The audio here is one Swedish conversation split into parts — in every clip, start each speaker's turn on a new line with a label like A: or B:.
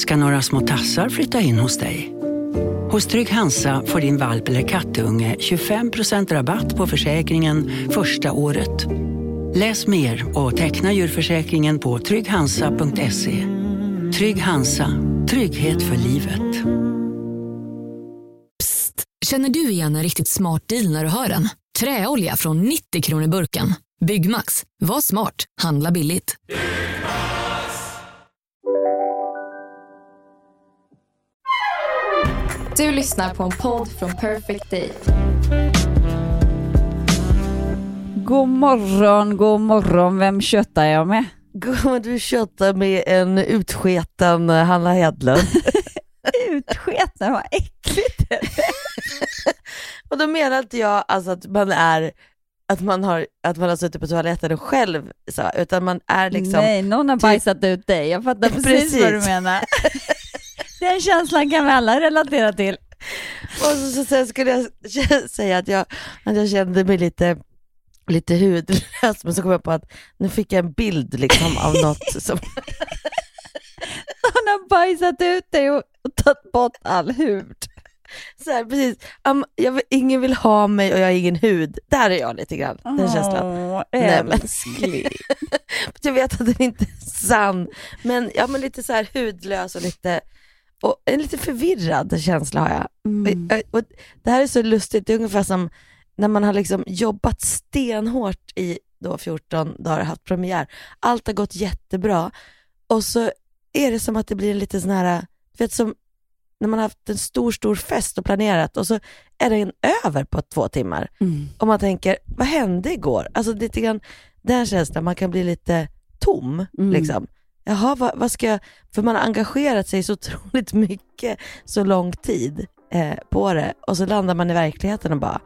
A: ska några små tassar flytta in hos dig. Hos Trygg Hansa får din valp eller kattunge 25% rabatt på försäkringen första året. Läs mer och teckna djurförsäkringen på trygghansa.se. Trygg Hansa, trygghet för livet.
B: Psst! Känner du igen en riktigt smart deal när du hör den? Träolja från 90 kronor burken. Byggmax. Var smart. Handla billigt.
C: Du lyssnar på en podd från Perfect Day.
D: God morgon, god morgon. Vem köttar jag med?
E: God, du köttar med en utsketen Hanna Hedlund.
D: Utsketen, vad äckligt det är.
E: och då menar inte jag alltså att man är att man har, att man har suttit på toaletten och själv så, utan man är liksom...
D: Nej, någon har bajsat ut dig. Jag fattar precis,
E: Precis.
D: vad du menar. Den känslan kan vi alla relatera till.
E: Och så, så, sen skulle jag säga att jag, att jag kände mig lite, lite hudlös, men så kom jag på att nu fick jag en bild liksom av något som...
D: Någon har bajsat ut dig och, tagit bort all hud.
E: Så här, precis, um, jag, vill- ingen vill ha mig och jag har ingen hud. Där är jag lite grann, den känslan.
D: Åh,
E: Nej, men-
D: älskling.
E: Jag vet att den inte är sann, men, ja, men lite så här hudlös och lite, och en lite förvirrad känsla har jag.
D: Mm.
E: Och, och det här är så lustigt, det är ungefär som när man har liksom jobbat stenhårt i då 14 dagar, haft premiär. Allt har gått jättebra och så är det som att det blir en lite sån här, du vet som när man har haft en stor, stor fest och planerat och så är den över på två timmar.
D: Mm.
E: Och man tänker, vad hände igår? Alltså lite grann den känslan, man kan bli lite tom.
D: Mm.
E: Liksom. Jaha, vad, vad ska jag... För man har engagerat sig så otroligt mycket, så lång tid eh, på det. Och så landar man i verkligheten och bara,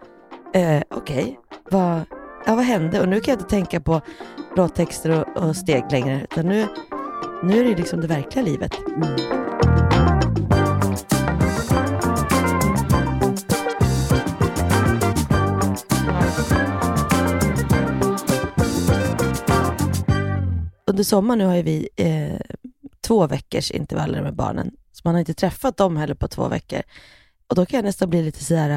E: eh, okej, vad, ja, vad hände? Och nu kan jag inte tänka på låttexter och, och steg längre, utan nu, nu är det liksom det verkliga livet. Mm. Under sommaren nu har ju vi eh, två veckors intervaller med barnen, så man har inte träffat dem heller på två veckor. Och då kan jag nästan bli lite sådär,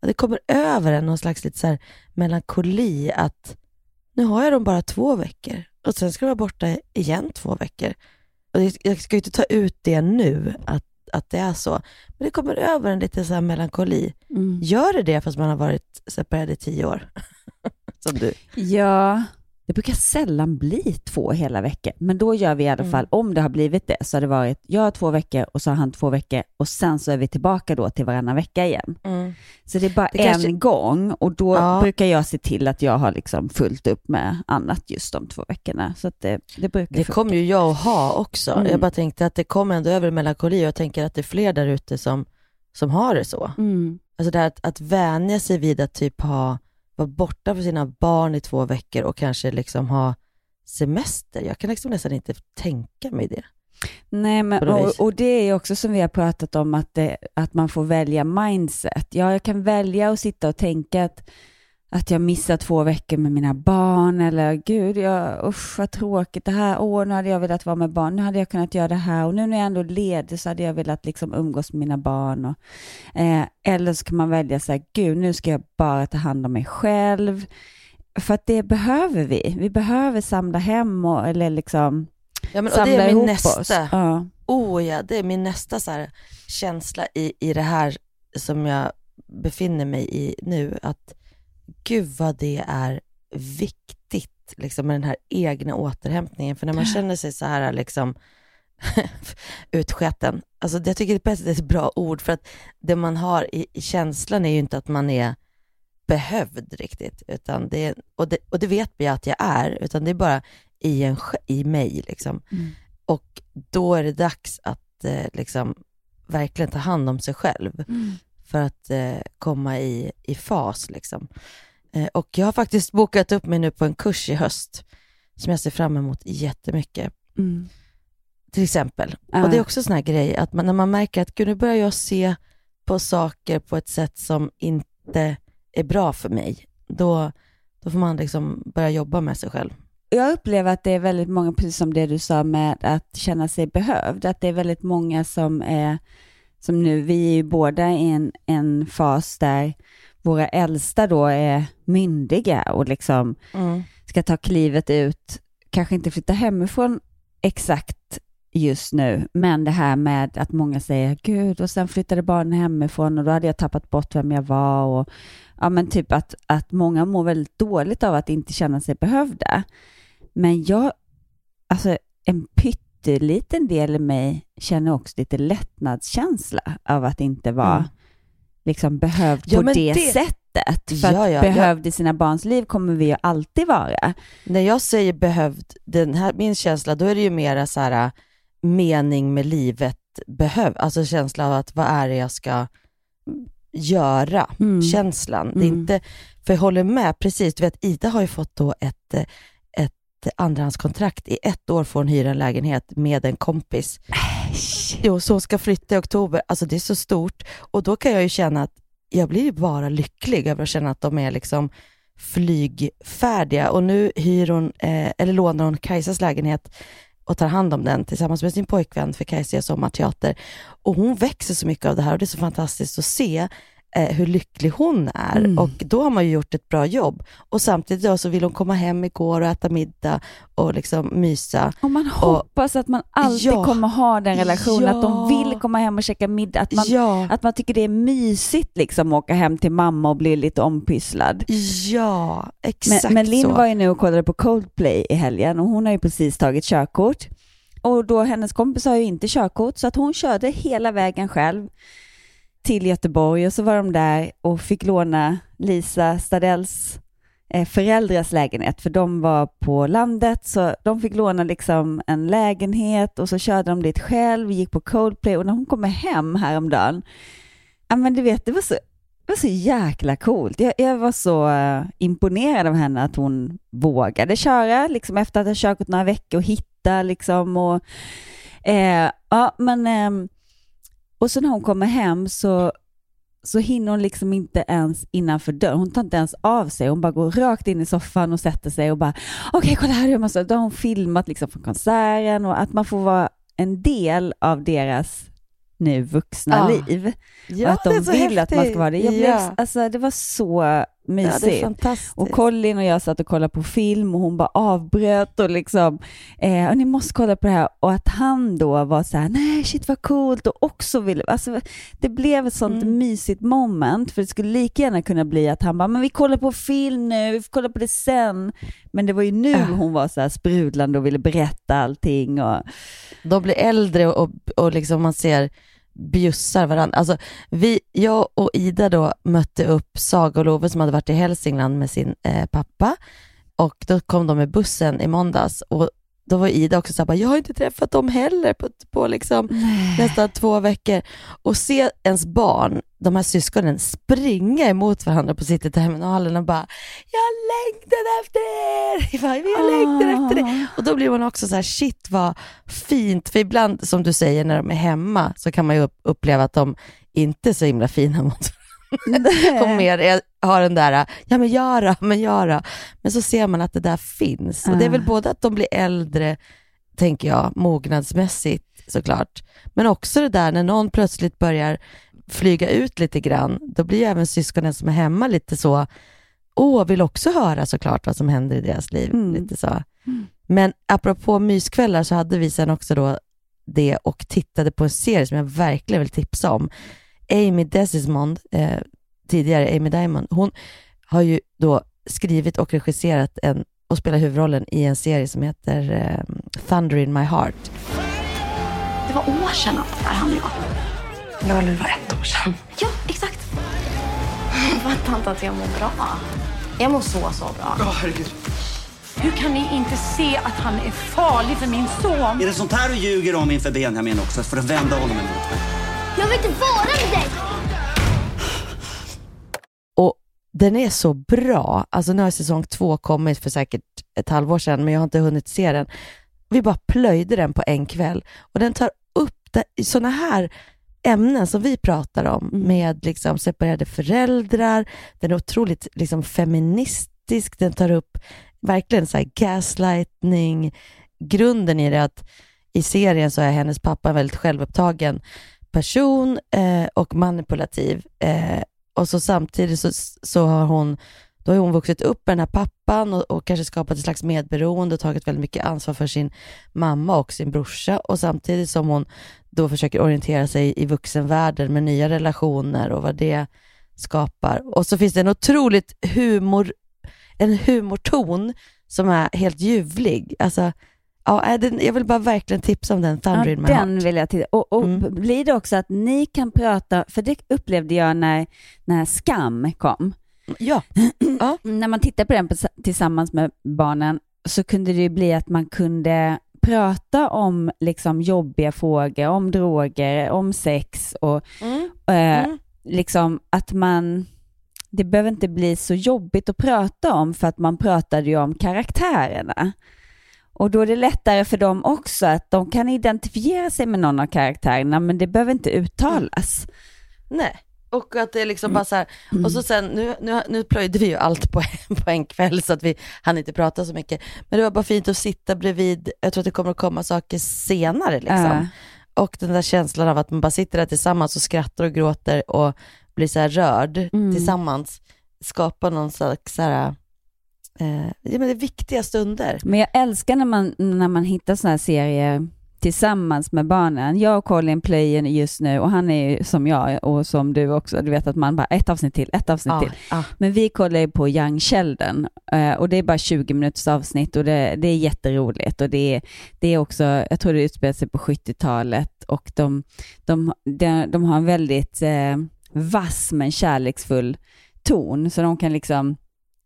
E: ja, det kommer över en någon slags lite så här melankoli att nu har jag dem bara två veckor och sen ska de vara borta igen två veckor. Och jag- jag ska ju inte ta ut det nu, att, att det är så. Men det kommer över en lite så här melankoli.
D: Mm.
E: Gör det det fast man har varit separerad i tio år? Som du.
D: Ja, det brukar sällan bli två hela veckor, men då gör vi i alla
E: Mm.
D: fall, om det har blivit det, så har det varit jag har två veckor och så har han två veckor och sen så är vi tillbaka då till varannan vecka igen. Så det är bara
E: Det kanske-
D: en gång och då
E: Ja.
D: brukar jag se till att jag har liksom fullt upp med annat just de två veckorna. Så det, det brukar
E: Det kommer ju jag att ha också.
D: Mm.
E: Jag bara tänkte att det kommer ändå över melankoli och jag tänker att det är fler där ute som, som har det så.
D: Mm.
E: Alltså det här att, att vänja sig vid att typ ha, vara borta från sina barn i två veckor och kanske liksom ha semester. Jag kan liksom nästan inte tänka mig det.
D: Nej, men, och, och det är också som vi har pratat om, att, det, att man får välja mindset. Ja, jag kan välja att sitta och tänka att, att jag missar två veckor med mina barn, eller gud, jag, usch vad tråkigt det här, åh, nu hade jag velat vara med barn, nu hade jag kunnat göra det här, och nu när jag ändå ledig så hade jag velat liksom umgås med mina barn. Och, eh, eller så kan man välja så här, gud, nu ska jag bara ta hand om mig själv. För att det behöver vi. Vi behöver samla hem och, eller liksom
E: Ja, men, och
D: samla
E: det är min nästa.
D: oss. Ja.
E: Oh ja, det är min nästa så här känsla i, i det här som jag befinner mig i nu. Att gud vad det är viktigt liksom, med den här egna återhämtningen. För när man känner sig så här liksom utsketen, alltså jag tycker det är ett bra ord för att det man har i, i känslan är ju inte att man är behövd riktigt, utan det, och, det, och det vet jag att jag är, utan det är bara i, en, i mig. Liksom.
D: Mm.
E: Och då är det dags att eh, liksom, verkligen ta hand om sig själv för att eh, komma i, i fas. Liksom. Eh, och jag har faktiskt bokat upp mig nu på en kurs i höst som jag ser fram emot jättemycket.
D: Mm.
E: Till exempel.
D: Ja.
E: Och det är också en sån här grej, att man, när man märker att gud, nu börjar jag se på saker på ett sätt som inte är bra för mig, då, då får man liksom börja jobba med sig själv.
D: jag upplever att det är väldigt många, precis som det du sa med att känna sig behövd, att det är väldigt många som är, som nu, vi är ju båda i en, en fas där våra äldsta då är myndiga och liksom
E: Mm.
D: ska ta klivet ut, kanske inte flytta hemifrån exakt just nu, men det här med att många säger gud och sen flyttade barnen hemifrån och då hade jag tappat bort vem jag var och ja men typ att, att många mår väldigt dåligt av att inte känna sig behövda. Men jag, alltså en pytteliten del i mig känner också lite lättnadskänsla av att inte vara
E: Mm.
D: liksom behövd
E: Ja,
D: på det,
E: det-
D: sättet. För
E: Ja, ja,
D: behövd i sina barns liv kommer vi ju alltid vara.
E: När jag säger behövd, den här, min känsla, då är det ju mera så här äh, mening med livet behöv, alltså känsla av att vad är det jag ska göra,
D: Mm.
E: känslan. Det är
D: Mm.
E: inte, för jag håller med, precis, du vet Ida har ju fått då ett, ett andrahandskontrakt, i ett år får hon hyra en lägenhet med en kompis. Jo, så hon ska flytta i oktober, alltså det är så stort. Och då kan jag ju känna att jag blir bara lycklig över att känna att de är liksom flygfärdiga. Och nu hyr hon, eh, eller lånar hon Kajsas lägenhet och tar hand om den tillsammans med sin pojkvän för Kajsa gör sommarteater. Och hon växer så mycket av det här och det är så fantastiskt att se eh, hur lycklig hon är.
D: Mm.
E: Och då har man ju gjort ett bra jobb. Och samtidigt då så vill hon komma hem igår och äta middag och liksom mysa.
D: Och man hoppas att man alltid
E: Ja.
D: kommer ha den relationen, att de
E: Ja.
D: vill komma hem och käka middag, att man,
E: ja,
D: att man tycker det är mysigt liksom att åka hem till mamma och bli lite ompysslad.
E: ja,
D: Men,
E: exakt
D: men Linn
E: så.
D: var ju nu och kollade på Coldplay i helgen och hon har ju precis tagit körkort. Och då hennes kompis har ju inte körkort så att hon körde hela vägen själv till Göteborg och så var de där och fick låna Lisa Stadells eh, föräldrars lägenhet för de var på landet så de fick låna liksom en lägenhet och så körde de dit själv, gick på Coldplay och när hon kommer hem häromdagen, ja men du vet det var så det var så jäkla coolt. Jag, jag var så eh, imponerad av henne att hon vågade köra liksom efter att ha kört några veckor och hitta liksom och eh, ja men eh, och så när hon kommer hem så så hinner hon liksom inte ens innanför dörren. Hon tar inte ens av sig. Hon bara går rakt in i soffan och sätter sig och bara okej, kolla här, jag måste. Då har hon filmat liksom från konserten och att man får vara en del av deras nu vuxna
E: Ja.
D: liv.
E: ja,
D: och att de
E: så
D: vill att man
E: häftigt.
D: ska vara det. Jag blev,
E: ja.
D: alltså, det var så mysigt.
E: fantastiskt.
D: och Colin och jag satt och kollade på film och hon bara avbröt och liksom, eh, och ni måste kolla på det här. Och att han då var så här, nej shit vad coolt och också ville, alltså det blev ett sånt
E: Mm.
D: mysigt moment för det skulle lika gärna kunna bli att han bara, men vi kollar på film nu, vi får kolla på det sen. Men det var ju nu
E: Ja.
D: hon var så här sprudlande och ville berätta allting och
E: de blir äldre och, och, och liksom man ser bjussar varandra. Alltså, vi, jag och Ida då mötte upp Saga och Love som hade varit i Hälsingland med sin eh, pappa och då kom de med bussen i måndags och då var Ida också så här, bara, jag har inte träffat dem heller på, på liksom nästan två veckor. Och se ens barn, de här syskonen, springa emot varandra på Cityterminalen och bara, jag längtar efter er! Jag bara, Jag längtar efter er! Och då blir man också så här, shit vad fint. För ibland, som du säger, när de är hemma så kan man ju upp- uppleva att de inte är så himla fina mot och mer har den där, ja men göra, men göra. Men så ser man att det där finns. Och det är väl
D: Ah.
E: både att de blir äldre, tänker jag, mognadsmässigt såklart. Men också det där när någon plötsligt börjar flyga ut lite grann, då blir ju även syskonen som är hemma lite så, åh, vill också höra såklart vad som händer i deras liv.
D: Mm.
E: Lite så. Men apropå myskvällar så hade vi sen också då det och tittade på en serie som jag verkligen vill tipsa om. Amy Desismond, eh, tidigare Amy Diamond, hon har ju då skrivit och regisserat en, och spelar huvudrollen i en serie som heter eh, Thunder in my heart.
F: Det var år sedan allt det jag.
G: Ja, det var ett år sedan.
F: Ja, exakt. Jag fattar inte att jag mår bra. Jag mår så, så bra.
G: Ja, herregud.
H: Hur kan ni inte se att han är farlig för min son?
I: Är det sånt här du ljuger om inför Benjamin också för att vända honom emot mig?
J: Jag vill inte vara med dig!
E: Och den är så bra. Alltså nu har säsong två kommit för säkert ett halvår sedan, men jag har inte hunnit se den. Vi bara plöjde den på en kväll och den tar upp sådana här ämnen som vi pratar om
D: Mm.
E: med liksom separerade föräldrar. Den är otroligt liksom feministisk. Den tar upp verkligen så här gaslightning. Grunden i det att i serien så är hennes pappa väldigt självupptagen person eh, och manipulativ. Eh, och så samtidigt så, så har hon då har hon vuxit upp med den här pappan och, och, kanske skapat ett slags medberoende och tagit väldigt mycket ansvar för sin mamma och sin brorsa och samtidigt som hon då försöker orientera sig i vuxenvärlden med nya relationer och vad det skapar. Och så finns det en otroligt humor, en humorton som är helt ljuvlig. Alltså, ja, den, jag vill bara verkligen tipsa om den, Thunder
D: ja,
E: in my
D: den
E: heart.
D: vill jag titta Och, och
E: Mm.
D: blir det också att ni kan prata, för det upplevde jag när, när Skam kom.
E: Ja. ja.
D: När man tittar på den på, tillsammans med barnen så kunde det ju bli att man kunde prata om liksom jobbiga frågor, om droger, om sex och
E: Mm.
D: eh,
E: Mm.
D: liksom att man det behöver inte bli så jobbigt att prata om för att man pratade ju om karaktärerna. Och då är det lättare för dem också att de kan identifiera sig med någon av karaktärerna men det behöver inte uttalas.
E: Nej, och att det är liksom bara så här, och så sen, nu, nu, nu plöjde vi ju allt på, på en kväll så att vi hann inte prata så mycket. Men det var bara fint att sitta bredvid, jag tror att det kommer att komma saker senare liksom.
D: Ja.
E: Och den där känslan av att man bara sitter där tillsammans och skrattar och gråter och blir så här rörd
D: Mm.
E: tillsammans, skapar någon slags så här, eh, ja men det är viktiga stunder.
D: Men jag älskar när man, när man hittar sådana här serier tillsammans med barnen. Jag och Colin plöjer just nu och han är ju som jag och som du också. Du vet att man bara ett avsnitt till, ett avsnitt
E: Ja,
D: till.
E: ja.
D: Men vi kollar ju på Young Sheldon eh, och det är bara 20 minuters avsnitt och det, det är jätteroligt och det är, det är också, jag tror det utspelar sig på 70-talet och de, de, de, de har en väldigt eh, vass men kärleksfull ton så de kan liksom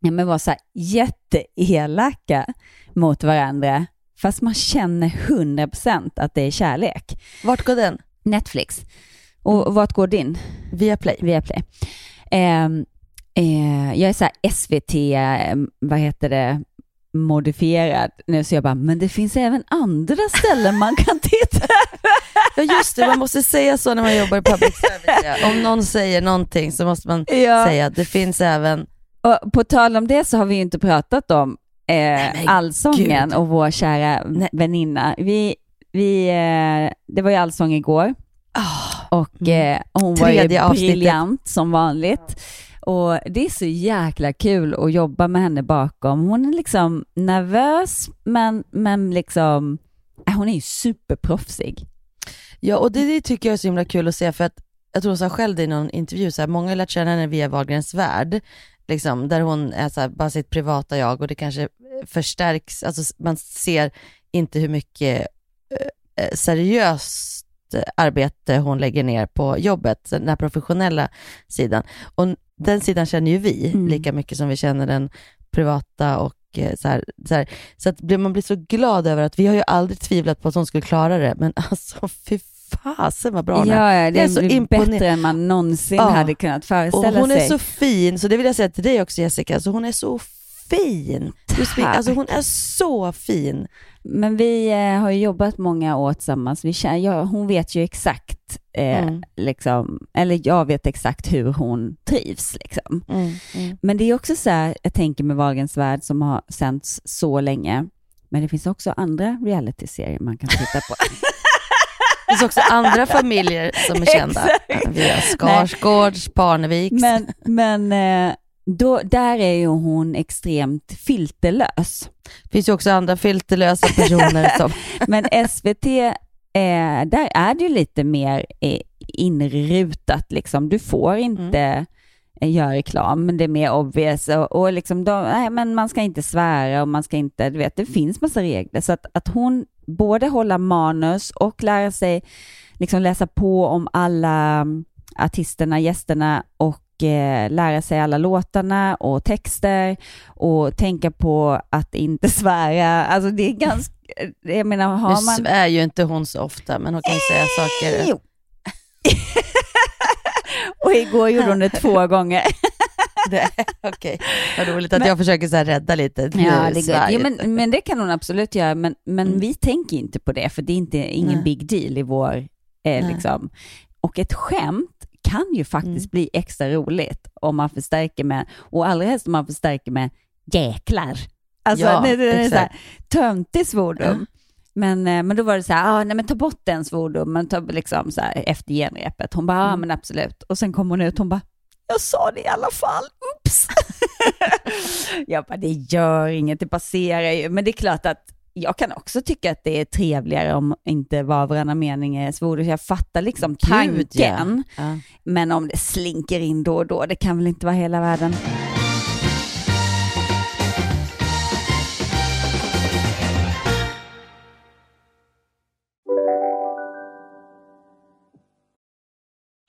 D: ja, men vara så här jätteelaka mot varandra fast man känner 100% att det är kärlek.
E: Vart går den?
D: Netflix. Och vart går din?
E: Via Play.
D: Viaplay. Ehm, eh, jag är så här SVT, eh, vad heter det, modifierad nu så jag bara, men det finns även andra ställen man kan titta.
E: Ja just det, man måste säga så när man jobbar i public service. Ja. Om någon säger någonting så måste man
D: Ja.
E: säga att det finns även
D: Och på tal om det så har vi ju inte pratat om eh, Allsången
E: gud.
D: och vår kära
E: Nej.
D: väninna. Vi, vi, eh, det var ju Allsång igår och eh, hon var ju
E: Mm. Avsnittet.
D: briljant som vanligt. Och det är så jäkla kul att jobba med henne bakom. Hon är liksom nervös men, men liksom, äh, hon är ju superproffsig.
E: Ja, och det, det tycker jag är så himla kul att se för att jag tror hon sa själv det i någon intervju, så här, många har lärt känna henne via Wahlgrens värld, liksom, där hon är så här, bara sitt privata jag och det kanske förstärks, alltså man ser inte hur mycket eh, seriöst arbete hon lägger ner på jobbet, den här professionella sidan. Och den sidan känner ju vi
D: Mm.
E: lika mycket som vi känner den privata och eh, så här, så, här. så att man blir så glad över att vi har ju aldrig tvivlat på att hon skulle klara det, men alltså fy fasen vad bra hon är.
D: Ja, ja,
E: Jag
D: det
E: är så
D: är
E: imponer-
D: bättre än man någonsin
E: Ja.
D: hade kunnat föreställa
E: hon är
D: sig.
E: så fin, så det vill jag säga till dig också Jessica, så hon är så fin.
D: Tack.
E: alltså hon är så fin.
D: Men vi eh, har ju jobbat många år tillsammans. Vi känner, ja, hon vet ju exakt, eh,
E: Mm.
D: liksom, eller jag vet exakt hur hon trivs. Liksom.
E: Mm, mm.
D: Men det är också så här, jag tänker med Wahlgrens värld som har sänts så länge. Men det finns också andra reality-serier man kan titta på.
E: Finns också andra familjer som är kända. Vi har Skarsgårds, Parneviks.
D: men men eh, då, där är ju hon extremt filterlös.
E: Det finns ju också andra filterlösa personer som...
D: Men SVT, eh, där är det ju lite mer eh, inrutat. Liksom. Du får inte eh, göra reklam, men det är mer obvious. Och, och liksom de, nej, men man ska inte svära och man ska inte, du vet, det finns massa regler. Så att, att hon både hålla manus och lära sig liksom läsa på om alla mm, artisterna, gästerna och eh, lära sig alla låtarna och texter och tänka på att inte svära. Alltså det är ganska, jag menar har
E: Nu
D: man...
E: svär ju inte hon så ofta, men hon kan ju säga saker.
D: Jo. och igår gjorde hon det två gånger.
E: Det- Okej, vad roligt att jag försöker så rädda lite.
D: Ja, det. Jo,
E: jag.
D: men, men det kan hon absolut göra, men, men
E: Mm.
D: vi tänker inte på det, för det är inte, ingen
E: Nej.
D: big deal i vår... Eh, liksom. Och ett skämt kan ju faktiskt
E: Mm.
D: bli extra roligt om man förstärker med, och allra helst om man förstärker med jäklar. Alltså,
E: Ja,
D: det, det är så här, töntig svordom. Men, eh, men då var det så här, ah, nej men ta bort den svordomen ta, liksom så här, efter genrepet. Hon bara, ja
E: Mm.
D: men absolut. Och sen kom hon ut, hon bara, jag sa det i alla fall, oops. jag bara, det gör inget, det passerar ju. Men det är klart att jag kan också tycka att det är trevligare om inte var och varannan mening är svordom. Jag fattar liksom
E: Gud, ja.
D: tanken.
E: Ja.
D: Men om det slinker in då och då, det kan väl inte vara hela världen.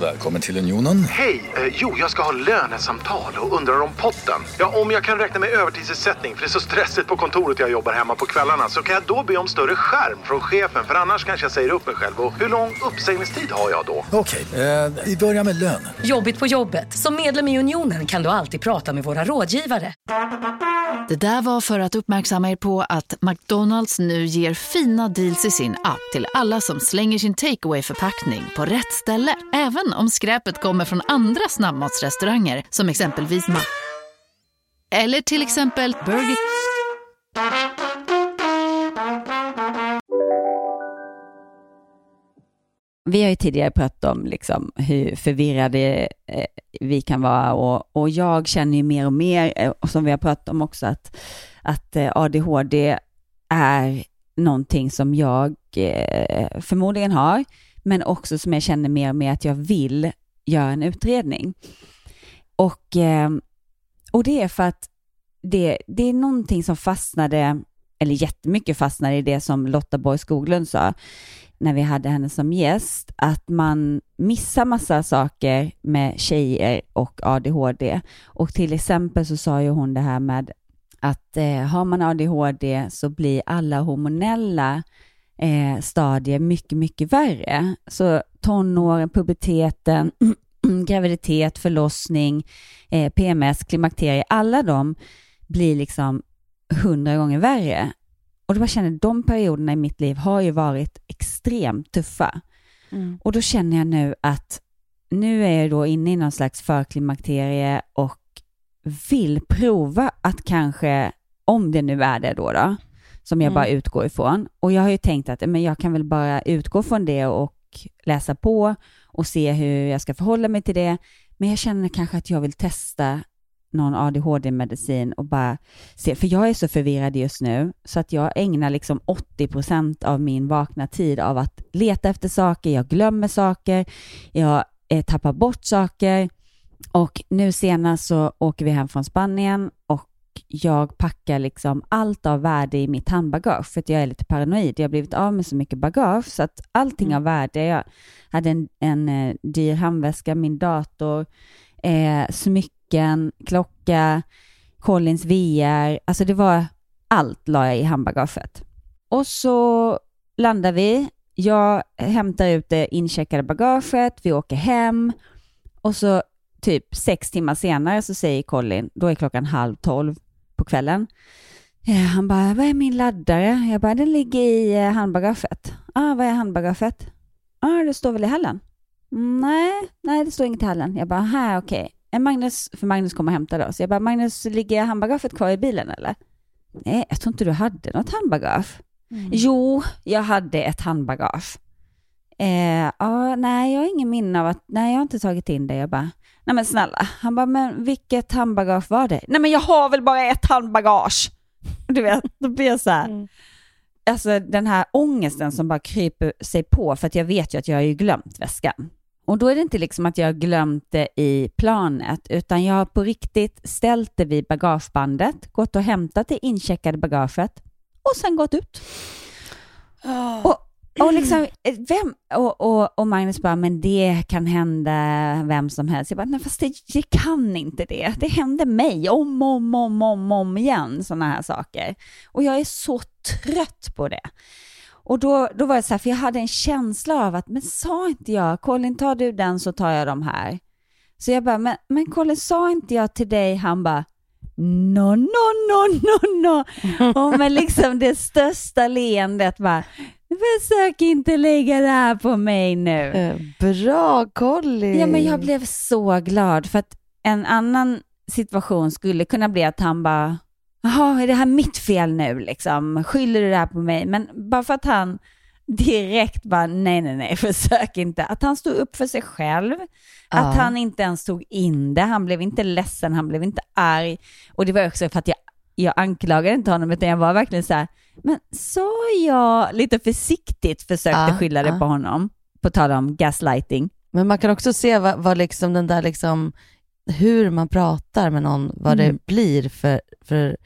K: Välkommen till Unionen.
L: Hej! Eh, jo, jag ska ha lönesamtal och undrar om potten. Ja, om jag kan räkna med övertidsersättning för det är så stressigt på kontoret jag jobbar hemma på kvällarna så kan jag då be om större skärm från chefen för annars kanske jag säger upp mig själv. Och hur lång uppsägningstid har jag då?
K: Okej, eh, vi börjar med lön.
M: Jobbigt på jobbet. Som medlem i Unionen kan du alltid prata med våra rådgivare.
B: Det där var för att uppmärksamma er på att McDonalds nu ger fina deals i sin app till alla som slänger sin takeaway förpackning på rätt ställe. Även om skräpet kommer från andra snabbmatsrestauranger som exempelvis Ma... Eller till exempel Burger...
D: Vi har ju tidigare pratat om liksom hur förvirrade eh, vi kan vara och, och jag känner ju mer och mer, eh, och som vi har pratat om också, att, att eh, ADHD är någonting som jag förmodligen har, men också som jag känner mer och mer att jag vill göra en utredning. Och, eh, och det är för att det, det är någonting som fastnade, eller jättemycket fastnade i det som Lotta Borg Skoglund sa, när vi hade henne som gäst, att man missar massa saker med tjejer och ADHD. Och till exempel så sa ju hon det här med att eh, har man ADHD så blir alla hormonella eh, stadier mycket, mycket värre. Så tonåren, puberteten, graviditet, förlossning, eh, PMS, klimakterie, alla de blir liksom hundra gånger värre. Och då bara känner de perioderna i mitt liv har ju varit extremt tuffa.
E: Mm.
D: Och då känner jag nu att nu är jag då inne i någon slags förklimakterie och vill prova att kanske, om det nu är det då, då som jag
E: Mm.
D: bara utgår ifrån. Och jag har ju tänkt att men jag kan väl bara utgå från det och läsa på och se hur jag ska förhålla mig till det. Men jag känner kanske att jag vill testa någon ADHD-medicin och bara se, för jag är så förvirrad just nu så att jag ägnar liksom 80% av min vakna tid av att leta efter saker, jag glömmer saker, jag eh, tappar bort saker och nu senast så åker vi hem från Spanien och jag packar liksom allt av värde i mitt handbagage för att jag är lite paranoid. Jag har blivit av med så mycket bagage så att allting av värde, jag hade en, en eh, dyr handväska, min dator, eh, smycken, klocka, Collins VR, alltså det var allt la jag i handbagaget. Och så landar vi, jag hämtar ut det incheckade bagaget, vi åker hem. Och så typ sex timmar senare så säger Colin, då är klockan halv tolv på kvällen. Eh, Han bara, vad är min laddare? Jag bara, den ligger i eh, handbagaget. Ah, vad är handbagaget? Ah, det står väl i hallen. "Mm, Nej, nej, det står inget i hallen. Jag bara, här, okej. Är Magnus, för Magnus kommer och hämtar då. Så jag bara, Magnus, ligger handbagaget kvar i bilen eller? Nej, jag tror inte du hade något handbagage. Jo, jag hade ett handbagage. Eh, ja, nej, jag har ingen minne av att, nej, jag har inte tagit in det. Jag bara, nej men snälla. Han bara, men vilket handbagage var det? Nej, men jag har väl bara ett handbagage. Du vet, då blir jag så här. Alltså den här ångesten som bara kryper sig på, för att jag vet ju att jag har ju glömt väskan. Och då är det inte liksom att jag har glömt det i planet, utan jag har på riktigt ställt det vid bagagebandet, gått och hämtat det incheckade bagaget och sen gått ut. Och, och, liksom, eh, vem, och, och, och Magnus bara, men det kan hända vem som helst. Jag bara, nej fast det, det kan inte det. Det händer mig om, om, om, om, om igen, sådana här saker. Och jag är så trött på det. Och då, då var det så här, för jag hade en känsla av att, men sa inte jag, Colin tar du den så tar jag de här. Så jag bara, men, men Colin, sa inte jag till dig? Han bara, no, no, no, no, no. Och med liksom det största leendet bara, försök inte lägga det här på mig nu.
E: Eh, Bra Colin!
D: Ja, men jag blev så glad för att en annan situation skulle kunna bli att han bara, jaha, är det här mitt fel nu liksom? Skyller du det här på mig? Men bara för att han direkt bara, nej, nej, nej, försök inte. Att han stod upp för sig själv, att
E: Ja.
D: han inte ens tog in det, han blev inte ledsen, han blev inte arg. Och det var också för att jag, jag anklagade inte honom, utan jag var verkligen så här, men sa jag lite försiktigt försökte
E: Ja,
D: skylla det
E: ja.
D: på honom, på tal om gaslighting.
E: Men man kan också se vad, vad liksom den där liksom, hur man pratar med någon, vad
D: Mm.
E: det blir för, för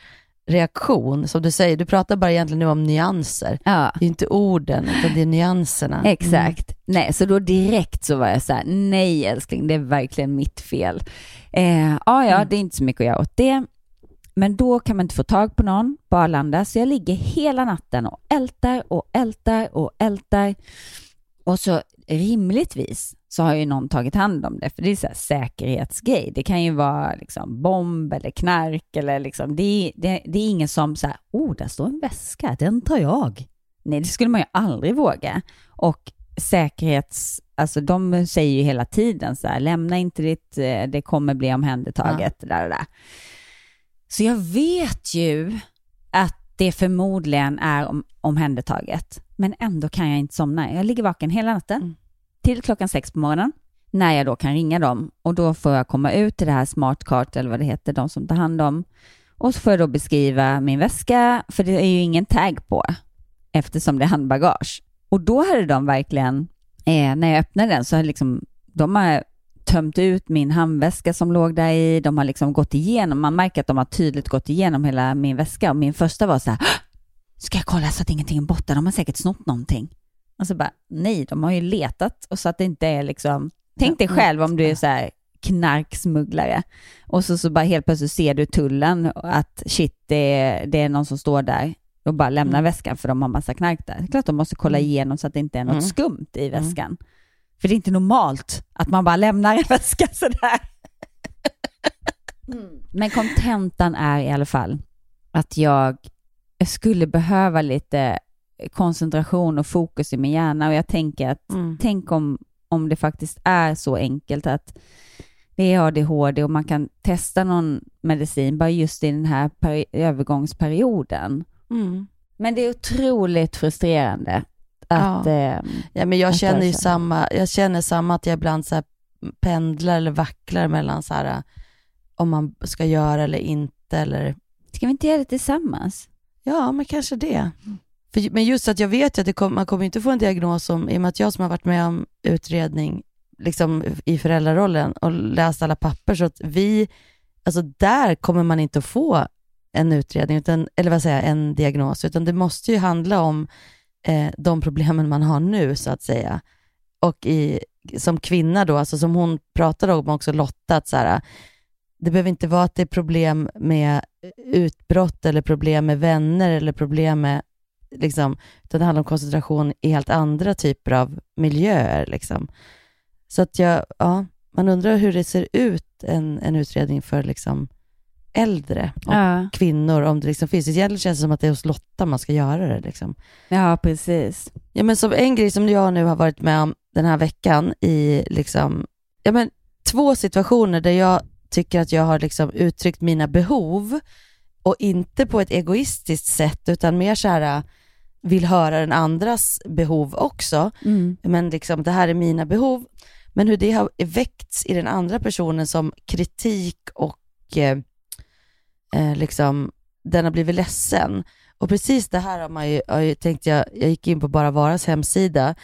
E: reaktion. Som du säger, du pratar bara egentligen nu om nyanser.
D: Ja.
E: Det är inte orden, utan det är nyanserna.
D: Exakt. Nej, så då direkt så var jag så här, nej älskling, det är verkligen mitt fel. Eh, ja, ja, det är inte så mycket att göra åt det. Men då kan man inte få tag på någon på Arlanda, så jag ligger hela natten och ältar och ältar och ältar. Och så rimligtvis så har ju någon tagit hand om det, för det är så här säkerhetsgrej. Det kan ju vara liksom bomb eller knark eller liksom, det är, det, det är ingen som så här, oh, där står en väska, den tar jag. Nej, det skulle man ju aldrig våga. Och säkerhets, alltså de säger ju hela tiden så här, lämna inte ditt, eh, det kommer bli omhändertaget, där och där. Så jag vet ju att det förmodligen är om, omhändertaget, men ändå kan jag inte somna. Jag ligger vaken hela natten till klockan sex på morgonen, när jag då kan ringa dem och då får jag komma ut till det här smartcart eller vad det heter, de som tar hand om. Och så får jag då beskriva min väska, för det är ju ingen tag på eftersom det är handbagage. Och då hade de verkligen, eh, när jag öppnade den så hade liksom, de har tömt ut min handväska som låg där i, de har liksom gått igenom, man märker att de har tydligt gått igenom hela min väska och min första var så här, "Hå! ska jag kolla så att ingenting är borta, de har säkert snott någonting. Och så bara, nej, de har ju letat och så att det inte är liksom, tänk dig själv om du är så här knarksmugglare och så, så bara helt plötsligt ser du tullen att shit, det är, det är någon som står där och bara lämnar väskan för de har massa knark där. Det är klart de måste kolla igenom så att det inte är något
E: Mm.
D: skumt i väskan. För det är inte normalt att man bara lämnar en väska sådär. Men kontentan är i alla fall att jag skulle behöva lite koncentration och fokus i min hjärna och jag tänker att
E: Mm.
D: tänk om, om det faktiskt är så enkelt att det är ADHD och man kan testa någon medicin bara just i den här peri- övergångsperioden.
E: Mm.
D: Men det är otroligt frustrerande att...
E: Ja.
D: eh,
E: Ja, men jag känner ju samma, jag känner samma att jag ibland så här pendlar eller vacklar mellan så här, om man ska göra eller inte eller
D: Ska vi inte göra det tillsammans?
E: Ja, men kanske det. För, men just att jag vet att kom, man kommer inte få en diagnos om, i och med att jag som har varit med om utredning liksom i föräldrarollen och läst alla papper, så att vi, alltså där kommer man inte att få en utredning, utan, eller vad säger jag, en diagnos, utan det måste ju handla om eh, de problemen man har nu, så att säga. Och i, som kvinna då, alltså som hon pratade om också, Lotta, att så här, det behöver inte vara att det är problem med utbrott eller problem med vänner eller problem med, liksom, utan det handlar om koncentration i helt andra typer av miljöer. Liksom. Så att jag, ja, man undrar hur det ser ut, en, en utredning för liksom äldre och
D: Ja.
E: kvinnor, om det liksom finns. Egentligen känns det som att det är hos Lotta man ska göra det. Liksom.
D: Ja, precis.
E: Ja, men som en grej som jag nu har varit med om den här veckan i liksom, ja, men två situationer där jag tycker att jag har liksom uttryckt mina behov och inte på ett egoistiskt sätt utan mer så här vill höra den andras behov också.
D: Mm.
E: Men liksom det här är mina behov. Men hur det har väckts i den andra personen som kritik och eh, eh, liksom den har blivit ledsen. Och precis det här har man ju, har ju tänkt jag, jag gick in på Bara Varas hemsida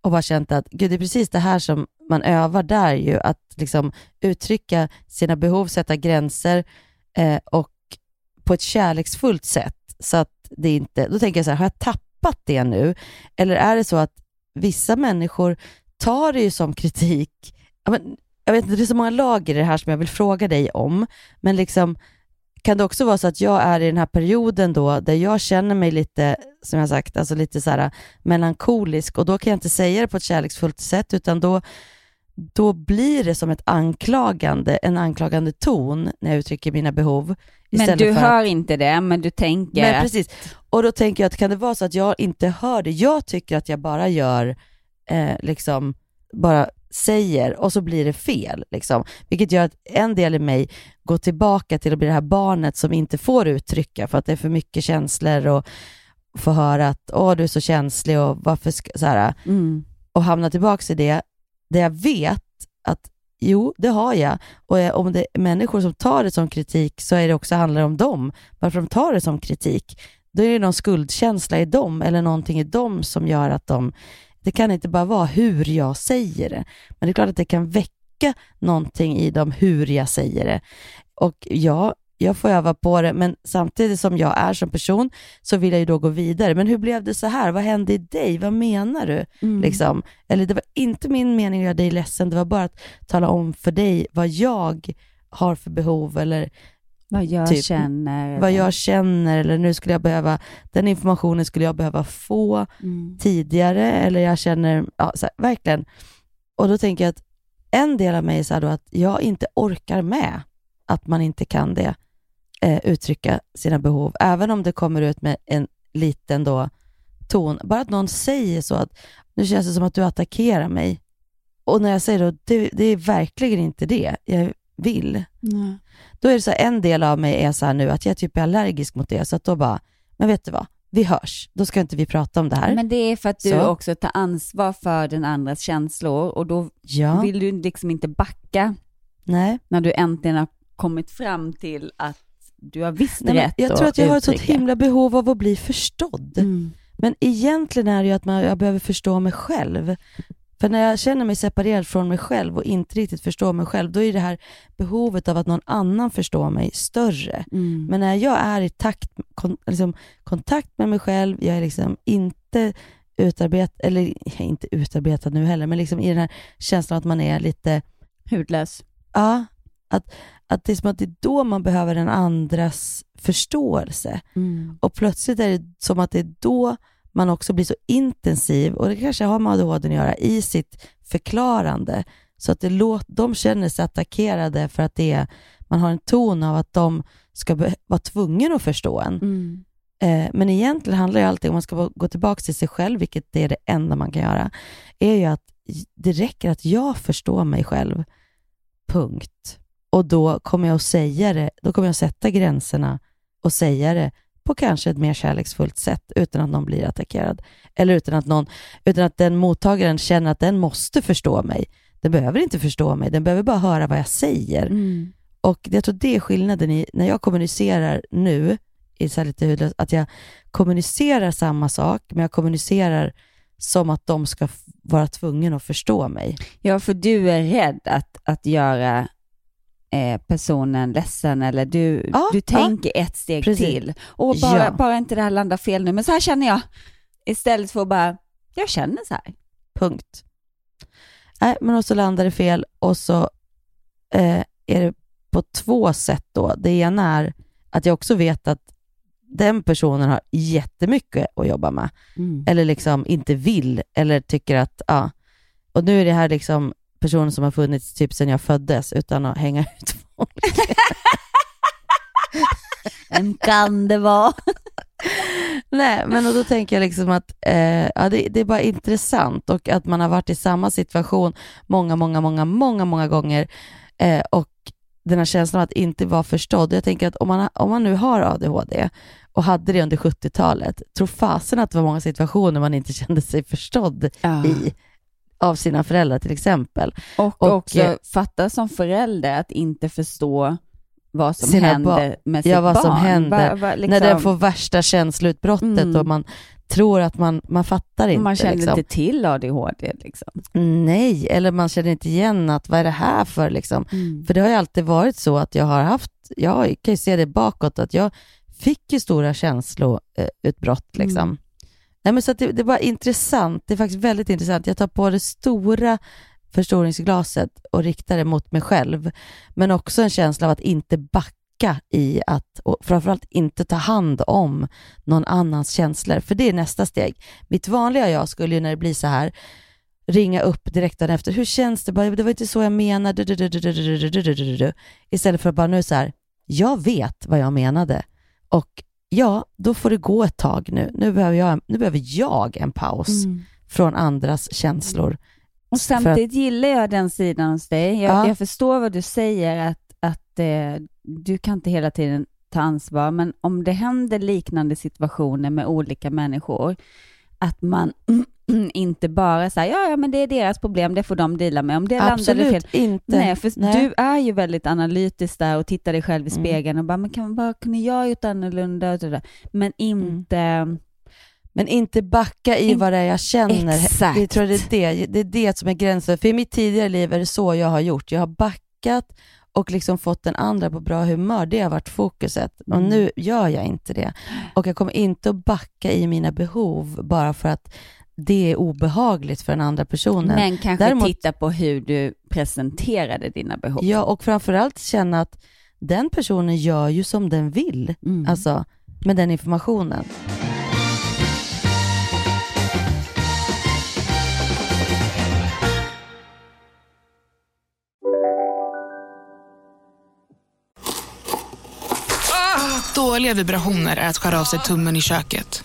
E: och bara känt att gud, det är precis det här som man övar där ju, att liksom uttrycka sina behov, sätta gränser eh, och på ett kärleksfullt sätt. Så att det inte, då tänker jag så här, har jag tappat det nu? Eller är det så att vissa människor tar det ju som kritik. Jag, men, jag vet inte, det är så många lager i det här som jag vill fråga dig om, men liksom kan det också vara så att jag är i den här perioden då där jag känner mig lite, som jag sagt, alltså lite så här melankolisk och då kan jag inte säga det på ett kärleksfullt sätt utan då, då blir det som ett anklagande, en anklagande ton när jag uttrycker mina behov.
D: Men du hör
E: att,
D: inte det, men du tänker
E: men precis. Och då tänker jag att kan det vara så att jag inte hör det? Jag tycker att jag bara gör, eh, liksom, bara säger och så blir det fel. Liksom. Vilket gör att en del i mig går tillbaka till att bli det här barnet som inte får uttrycka för att det är för mycket känslor och få höra att åh du är så känslig och varför ska, så här,
D: Mm.
E: och hamna tillbaka i det, där jag vet att jo, det har jag. Och om det är människor som tar det som kritik så är det också handlar om dem. Varför de tar det som kritik, då är det någon skuldkänsla i dem eller någonting i dem som gör att de, det kan inte bara vara hur jag säger det, men det är klart att det kan väcka någonting i dem hur jag säger det. Och ja, jag får öva på det, men samtidigt som jag är som person så vill jag ju då gå vidare. Men hur blev det så här? Vad hände i dig? Vad menar du?
D: Mm.
E: Liksom. Eller det var inte min mening att göra dig ledsen, det var bara att tala om för dig vad jag har för behov eller
D: Vad jag
E: typ,
D: känner.
E: vad jag känner eller nu skulle jag behöva, den informationen skulle jag behöva få
D: Mm.
E: tidigare eller jag känner, ja, här, verkligen. Och då tänker jag att en del av mig är så då att jag inte orkar med att man inte kan det, eh, uttrycka sina behov, även om det kommer ut med en liten då ton. Bara att någon säger så att nu känns det som att du attackerar mig. Och när jag säger då, det, det är verkligen inte det jag vill.
D: Nej.
E: Då är det så här, en del av mig är så här nu att jag typ är allergisk mot det, så att då bara, men vet du vad, vi hörs, då ska inte vi prata om det här.
D: Men det är för att du
E: Så.
D: också tar ansvar för den andras känslor och då
E: Ja.
D: vill du liksom inte backa
E: Nej.
D: när du äntligen har kommit fram till att du har visst
E: Nej,
D: rätt
E: jag tror att jag har ett sånt
D: uttrycka.
E: himla behov av att bli förstådd.
D: Mm.
E: Men egentligen är det ju att man, jag behöver förstå mig själv. För när jag känner mig separerad från mig själv och inte riktigt förstår mig själv, då är det här behovet av att någon annan förstår mig större.
D: Mm.
E: Men när jag är i takt, kon, liksom, kontakt med mig själv, jag är liksom inte utarbetad, eller inte utarbetad nu heller, men liksom i den här känslan att man är lite
D: Hudlös.
E: Ja, att, att det är som att det är då man behöver den andras förståelse.
D: Mm.
E: Och plötsligt är det som att det är då man också blir så intensiv, och det kanske har med ADHD att göra, i sitt förklarande. Så att det låt, de känner sig attackerade för att det är, man har en ton av att de ska be, vara tvungna att förstå en.
D: Mm.
E: Eh, men egentligen handlar ju allting, om man ska gå tillbaka till sig själv, vilket det är det enda man kan göra, är ju att det räcker att jag förstår mig själv. Punkt. Och då kommer jag att säga det, då kommer jag att sätta gränserna och säga det på kanske ett mer kärleksfullt sätt utan att någon blir attackerad. Eller utan att, någon, utan att den mottagaren känner att den måste förstå mig. Den behöver inte förstå mig, den behöver bara höra vad jag säger.
D: Mm.
E: Och jag tror det är skillnaden i, när jag kommunicerar nu, i så lite hudlöst, att jag kommunicerar samma sak, men jag kommunicerar som att de ska vara tvungna att förstå mig.
D: Ja, för du är rädd att, att göra eh, personen ledsen eller du,
E: Ja,
D: du
E: ja.
D: tänker ett steg
E: Precis.
D: till. Och bara,
E: Ja.
D: bara inte det här landar fel nu, men så här känner jag. Istället för att bara, jag känner så här.
E: Punkt. Nej, men och så landar det fel och så eh, är det på två sätt då. Det ena är att jag också vet att den personen har jättemycket att jobba med.
D: Mm.
E: Eller liksom inte vill eller tycker att, ja. Och nu är det här liksom personer som har funnits typ sedan jag föddes utan att hänga ut folk.
D: Vem kan det vara?
E: Nej, men och då tänker jag liksom att eh, ja, det, det är bara intressant och att man har varit i samma situation många, många, många, många, många gånger eh, och den här känslan av att inte vara förstådd. Jag tänker att om man, om man nu har ADHD och hade det under 70-talet, tror fasen att det var många situationer man inte kände sig förstådd
D: Ja.
E: i av sina föräldrar till exempel.
D: Och,
E: Och,
D: också
E: eh,
D: fatta som förälder att inte förstå vad som händer
E: barn.
D: med sitt
E: Ja, vad
D: barn.
E: som händer.
D: Va- va- liksom-
E: När den får värsta känsloutbrottet
D: Mm.
E: och man tror att man, man fattar inte.
D: Man känner
E: liksom.
D: inte till ADHD. Liksom.
E: Nej, eller man känner inte igen att vad är det här för liksom?
D: Mm.
E: För det har ju alltid varit så att jag har haft, jag kan ju se det bakåt, att jag fick ju stora känsloutbrott liksom.
D: Mm.
E: Nej, men så det, det var intressant. Det är faktiskt väldigt intressant. Jag tar på det stora förstoringsglaset och riktar det mot mig själv, men också en känsla av att inte backa i att, och framförallt inte ta hand om någon annans känslor, för det är nästa steg. Mitt vanliga jag skulle ju när det blir så här, ringa upp direkt dagen efter, hur känns det? Bara, det var inte så jag menade. Istället för att bara nu så här, jag vet vad jag menade och ja, då får det gå ett tag nu. Nu behöver jag, nu behöver jag en paus
D: Mm.
E: från andras känslor.
D: Och
E: För att-
D: samtidigt gillar jag den sidan hos dig. Jag,
E: Ja.
D: jag förstår vad du säger, att, att eh, du kan inte hela tiden ta ansvar, men om det händer liknande situationer med olika människor, att man inte bara säger ja, ja, men det är deras problem, det får de dela med. Om det landar
E: Absolut
D: fel.
E: inte.
D: Nej, för
E: Nej.
D: du är ju väldigt analytisk där och tittar dig själv i
E: Mm.
D: spegeln och bara, men kan, vad kunde jag gjort annorlunda? Och sådär. Men inte...
E: Men inte backa i
D: In-
E: vad det är jag känner.
D: Exakt.
E: Det tror jag det är det. Det är det som är gränsen. För i mitt tidigare liv är det så jag har gjort. Jag har backat och liksom fått den andra på bra humör. Det har varit fokuset. Och
D: Mm.
E: nu gör jag inte det. Och jag kommer inte att backa i mina behov bara för att det är obehagligt för den andra personen.
D: Men kanske
E: Däremot-
D: titta på hur du presenterade dina behov.
E: Ja, och framförallt känna att den personen gör ju som den vill.
D: Mm.
E: Alltså, med den informationen.
N: Dåliga vibrationer är att skära av sig tummen i köket.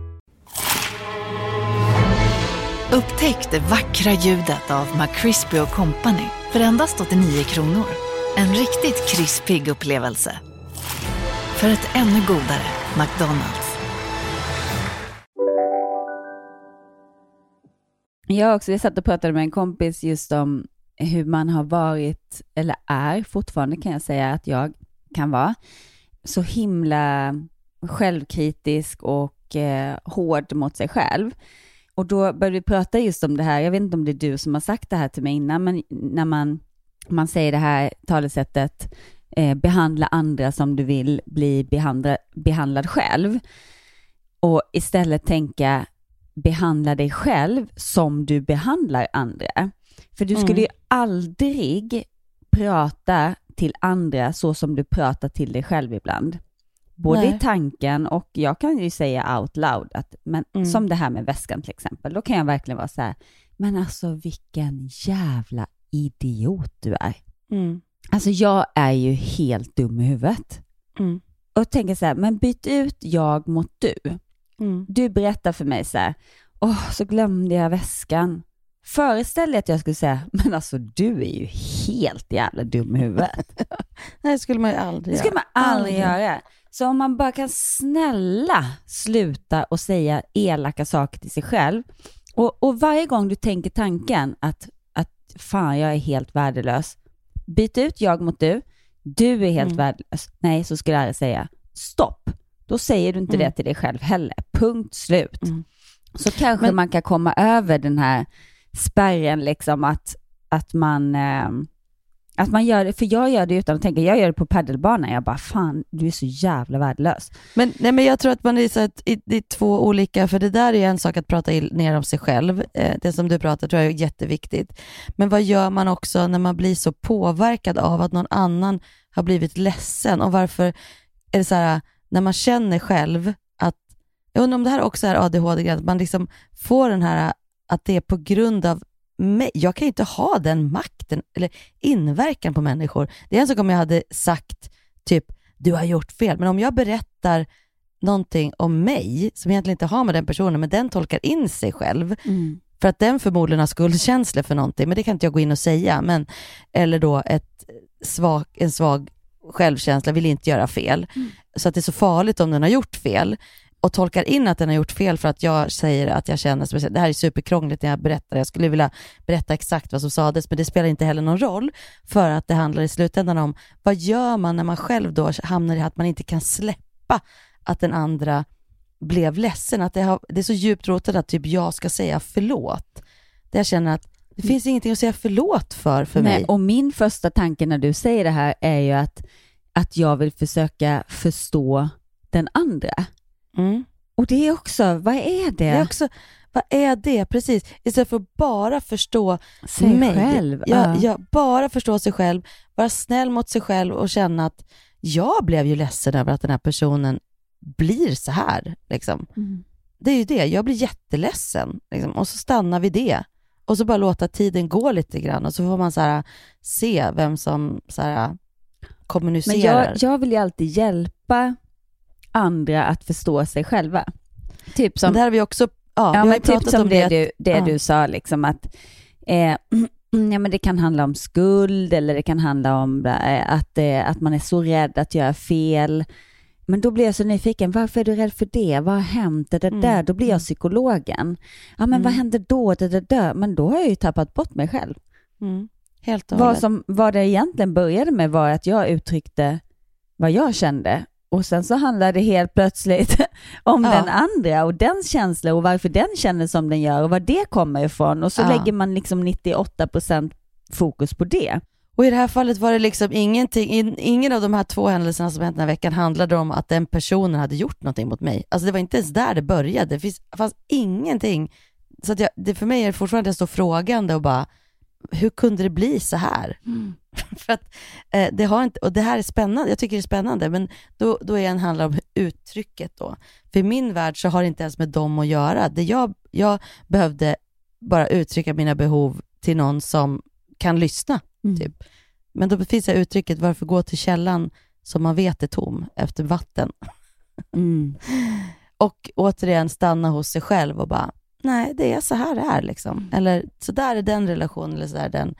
B: Upptäck det vackra ljudet av McCrispy Company för endast 89 kronor. En riktigt krispig upplevelse. För ett ännu godare McDonalds.
D: Jag också, jag satt och pratade med en kompis just om hur man har varit, eller är fortfarande kan jag säga att jag kan vara, så himla självkritisk och eh, hård mot sig själv. Och då började vi prata just om det här, jag vet inte om det är du som har sagt det här till mig innan, men när man, man säger det här talesättet, eh, behandla andra som du vill bli behandla, behandlad själv. Och istället tänka, behandla dig själv som du behandlar andra. För du skulle
E: Mm.
D: ju aldrig prata till andra så som du pratar till dig själv ibland. Både
E: Nej.
D: i tanken och jag kan ju säga out loud, att, men
E: Mm.
D: som det här med väskan till exempel, då kan jag verkligen vara så här, men alltså vilken jävla idiot du är.
E: Mm.
D: Alltså jag är ju helt dum i huvudet.
E: Mm.
D: Och tänker så här, men byt ut jag mot du.
E: Mm.
D: Du berättar för mig så här, åh, så glömde jag väskan. Föreställ dig att jag skulle säga, men alltså du är ju helt jävla dum i huvudet.
E: Nej, det skulle man ju aldrig
D: Det skulle
E: göra.
D: man aldrig göra. Så om man bara kan snälla sluta och säga elaka saker till sig själv. Och, och varje gång du tänker tanken att, att fan, jag är helt värdelös. Byt ut jag mot du. Du är helt
E: Mm.
D: värdelös. Nej, så skulle jag säga stopp. Då säger du inte
E: Mm.
D: det till dig själv heller. Punkt slut.
E: Mm.
D: Så kanske
E: Men-
D: man kan komma över den här spärren liksom att, att man ehm, att man gör det, för jag gör det utan att tänka, jag gör det på paddelbanan, jag bara fan, du är så jävla värdelös.
E: Men, nej, men jag tror att man är så att i- det är två olika, för det där är en sak att prata ner om sig själv. Eh, det som du pratar tror jag är jätteviktigt. Men vad gör man också när man blir så påverkad av att någon annan har blivit ledsen? Och varför är det så här, när man känner själv att, jag undrar om det här också är ADHD, att man liksom får den här, att det är på grund av. Jag kan ju inte ha den makten eller inverkan på människor. Det är en sak om jag hade sagt typ, du har gjort fel. Men om jag berättar någonting om mig som egentligen inte har med den personen, men den tolkar in sig själv, för att den förmodligen har skuldkänslor för någonting, men det kan inte jag gå in och säga. Men, eller då ett svag, en svag självkänsla, vill inte göra fel. Så att det är så farligt om den har gjort fel och tolkar in att den har gjort fel för att jag säger att jag känner, speciellt, det här är superkrångligt när jag berättar, jag skulle vilja berätta exakt vad som sades, men det spelar inte heller någon roll, för att det handlar i slutändan om, vad gör man när man själv då hamnar i att man inte kan släppa att den andra blev ledsen, att det, har, det är så djupt rotat att typ jag ska säga förlåt. Där jag känner att Det finns ingenting att säga förlåt för för
D: Nej,
E: mig.
D: och min första tanke när du säger det här är ju att, att jag vill försöka förstå den andra.
E: Mm.
D: Och det är också, vad är det?
E: Det är också, vad är det? Precis. Istället för att bara förstå
D: Sig
E: mig.
D: själv,
E: Ja,
D: ja.
E: bara förstå sig själv, vara snäll mot sig själv och känna att jag blev ju ledsen över att den här personen blir så här. Liksom.
D: Mm.
E: Det är ju det, jag blir jätteledsen. Liksom. Och så stannar vi det. Och så bara låta tiden gå lite grann och så får man så här, se vem som så här,
D: Men
E: kommunicerar.
D: jag, jag vill ju alltid hjälpa andra att förstå sig själva. Typ som,
E: Men det här har vi också ja, vi
D: ja,
E: ju
D: men typ som
E: om
D: det,
E: det.
D: du, det
E: ja.
D: du sa, liksom att eh, ja, men det kan handla om skuld eller det kan handla om eh, att, eh, att man är så rädd att göra fel. Men då blir jag så nyfiken, varför är du rädd för det? Vad har hänt? Det där,
E: Mm,
D: där? Då blir jag psykologen. Ja, men vad
E: Mm.
D: hände då? Det där, där? Men då har jag ju tappat bort mig själv.
E: Mm. Helt och
D: Vad, som, vad det egentligen började med var att jag uttryckte vad jag kände och sen så handlade det helt plötsligt om
E: Ja.
D: den andra och dens känslor och varför den känner som den gör och var det kommer ifrån och så
E: Ja.
D: lägger man liksom 98% fokus på det.
E: Och i det här fallet var det liksom ingenting, in, ingen av de här två händelserna som hänt den här veckan handlade om att den personen hade gjort någonting mot mig. Alltså det var inte ens där det började. Det finns, fanns ingenting. Så att jag, det för mig är det fortfarande jag står frågande och bara, hur kunde det bli så här? för att eh, det har inte, och det här är spännande, jag tycker det är spännande, men då, då är det handlar om uttrycket då. För i min värld så har det inte ens med dem att göra. Det jag, jag behövde bara uttrycka mina behov till någon som kan lyssna. Typ. Men då finns det uttrycket, varför gå till källan som man vet är tom efter vatten?
D: Mm.
E: Och återigen stanna hos sig själv och bara, nej det är så här det är liksom. Eller så där är den relationen, eller så där är den.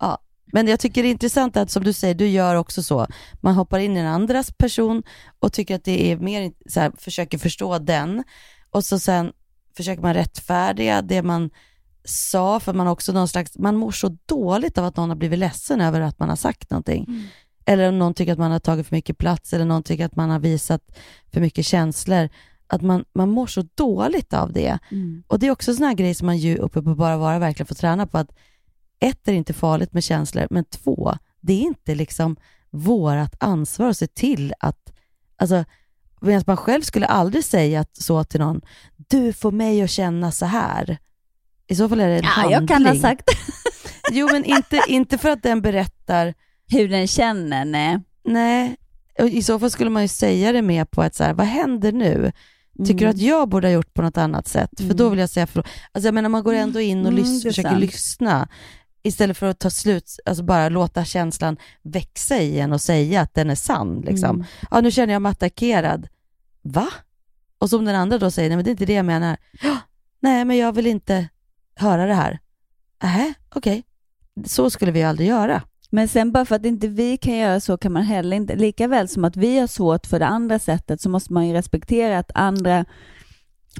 E: Ja. Men jag tycker det är intressant att som du säger, du gör också så. Man hoppar in i en andras person och tycker att det är mer, så här, försöker förstå den. Och så sen försöker man rättfärdiga det man sa, för man också någon slags, man mår så dåligt av att någon har blivit ledsen över att man har sagt någonting. Eller om någon tycker att man har tagit för mycket plats, eller någon tycker att man har visat för mycket känslor. Att man, man mår så dåligt av det.
D: Mm.
E: Och det är också såna här grejer som man ju uppe på Bara Vara verkligen får träna på. att Ett är inte farligt med känslor, men två, det är inte liksom vårat ansvar att se till att, alltså, medan man själv skulle aldrig säga att, så till någon, du får mig att känna så här. I så fall är det en
D: Ja,
E: handling.
D: jag kan ha sagt
E: Jo, men inte, inte för att den berättar
D: hur den känner, nej.
E: Nej, och i så fall skulle man ju säga det mer på ett så här, vad händer nu? Tycker du
D: Mm.
E: att jag borde ha gjort på något annat sätt? För
D: Mm.
E: då vill jag säga förlåt. Alltså jag menar, man går ändå in och
D: Mm,
E: lys- försöker
D: sant.
E: lyssna istället för att ta slut, alltså bara låta känslan växa i en och säga att den är sann. Liksom.
D: Mm.
E: Ja, nu känner jag mig attackerad. Va? Och som den andra då säger, nej men det är inte det jag menar. "Ja, Nej, men jag vill inte höra det här. Nej, okej. Så skulle vi aldrig göra.
D: Men sen bara för att inte vi kan göra så kan man heller inte, lika väl som att vi har svårt för det andra sättet så måste man ju respektera att andra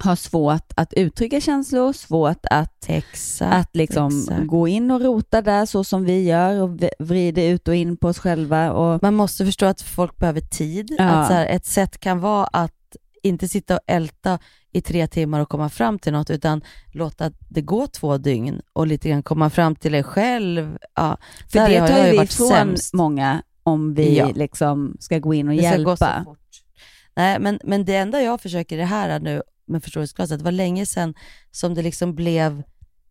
D: har svårt att uttrycka känslor, svårt att,
E: Exakt,
D: att liksom
E: exakt.
D: gå in och rota där så som vi gör och vrider ut och in på oss själva. Och,
E: Man måste förstå att folk behöver tid.
D: Ja.
E: Att så här, ett sätt kan vara att inte sitta och älta i tre timmar och komma fram till något, utan låta det gå två dygn och lite grann komma fram till dig själv. Ja,
D: för det
E: har
D: tar
E: jag
D: ju vi
E: varit
D: ifrån
E: sämst.
D: många om vi
E: Ja.
D: liksom ska gå in och
E: Det ska gå så
D: hjälpa.
E: fort. Nej, men, men det enda jag försöker i det här nu med förståelsesglaset, det var länge sedan som det liksom blev,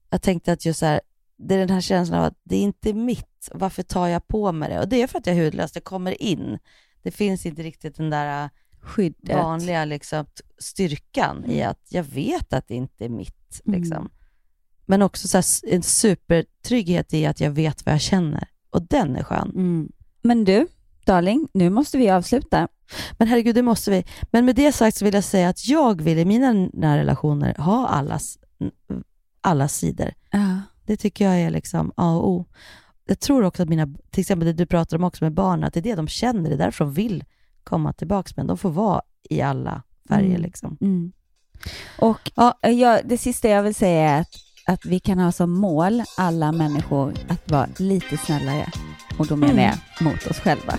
E: jag tänkte att just så här, det är den här känslan av att det är inte mitt, varför tar jag på mig det? Och det är för att jag är hudlös, det kommer in. Det finns inte riktigt den där
D: Skyddet.
E: vanliga liksom, styrkan i att jag vet att det inte är mitt.
D: Mm.
E: Liksom. Men också så här, en supertrygghet i att jag vet vad jag känner. Och den är skön.
D: Mm. Men du, darling, nu måste vi avsluta.
E: Men herregud, det måste vi. Men med det sagt så vill jag säga att jag vill i mina nära relationer ha allas, alla sidor.
D: Ja.
E: Det tycker jag är liksom A och O. Jag tror också att mina, till exempel det du pratar om också med barnen, att det är det de känner, det är därför de vill komma tillbaka, men de får vara i alla färger.
D: Mm.
E: Liksom.
D: Mm. Och ja, jag, det sista jag vill säga är att, att vi kan ha som mål, alla människor, att vara lite snällare. Och då menar
E: Mm.
D: jag mot oss själva.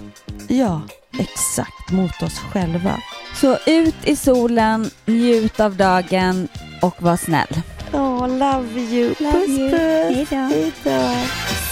E: Ja, exakt, mot oss själva.
D: Så ut i solen, njut av dagen och var snäll.
E: Oh, love you.
D: Love
E: puss,
D: you.
E: puss. Hej då.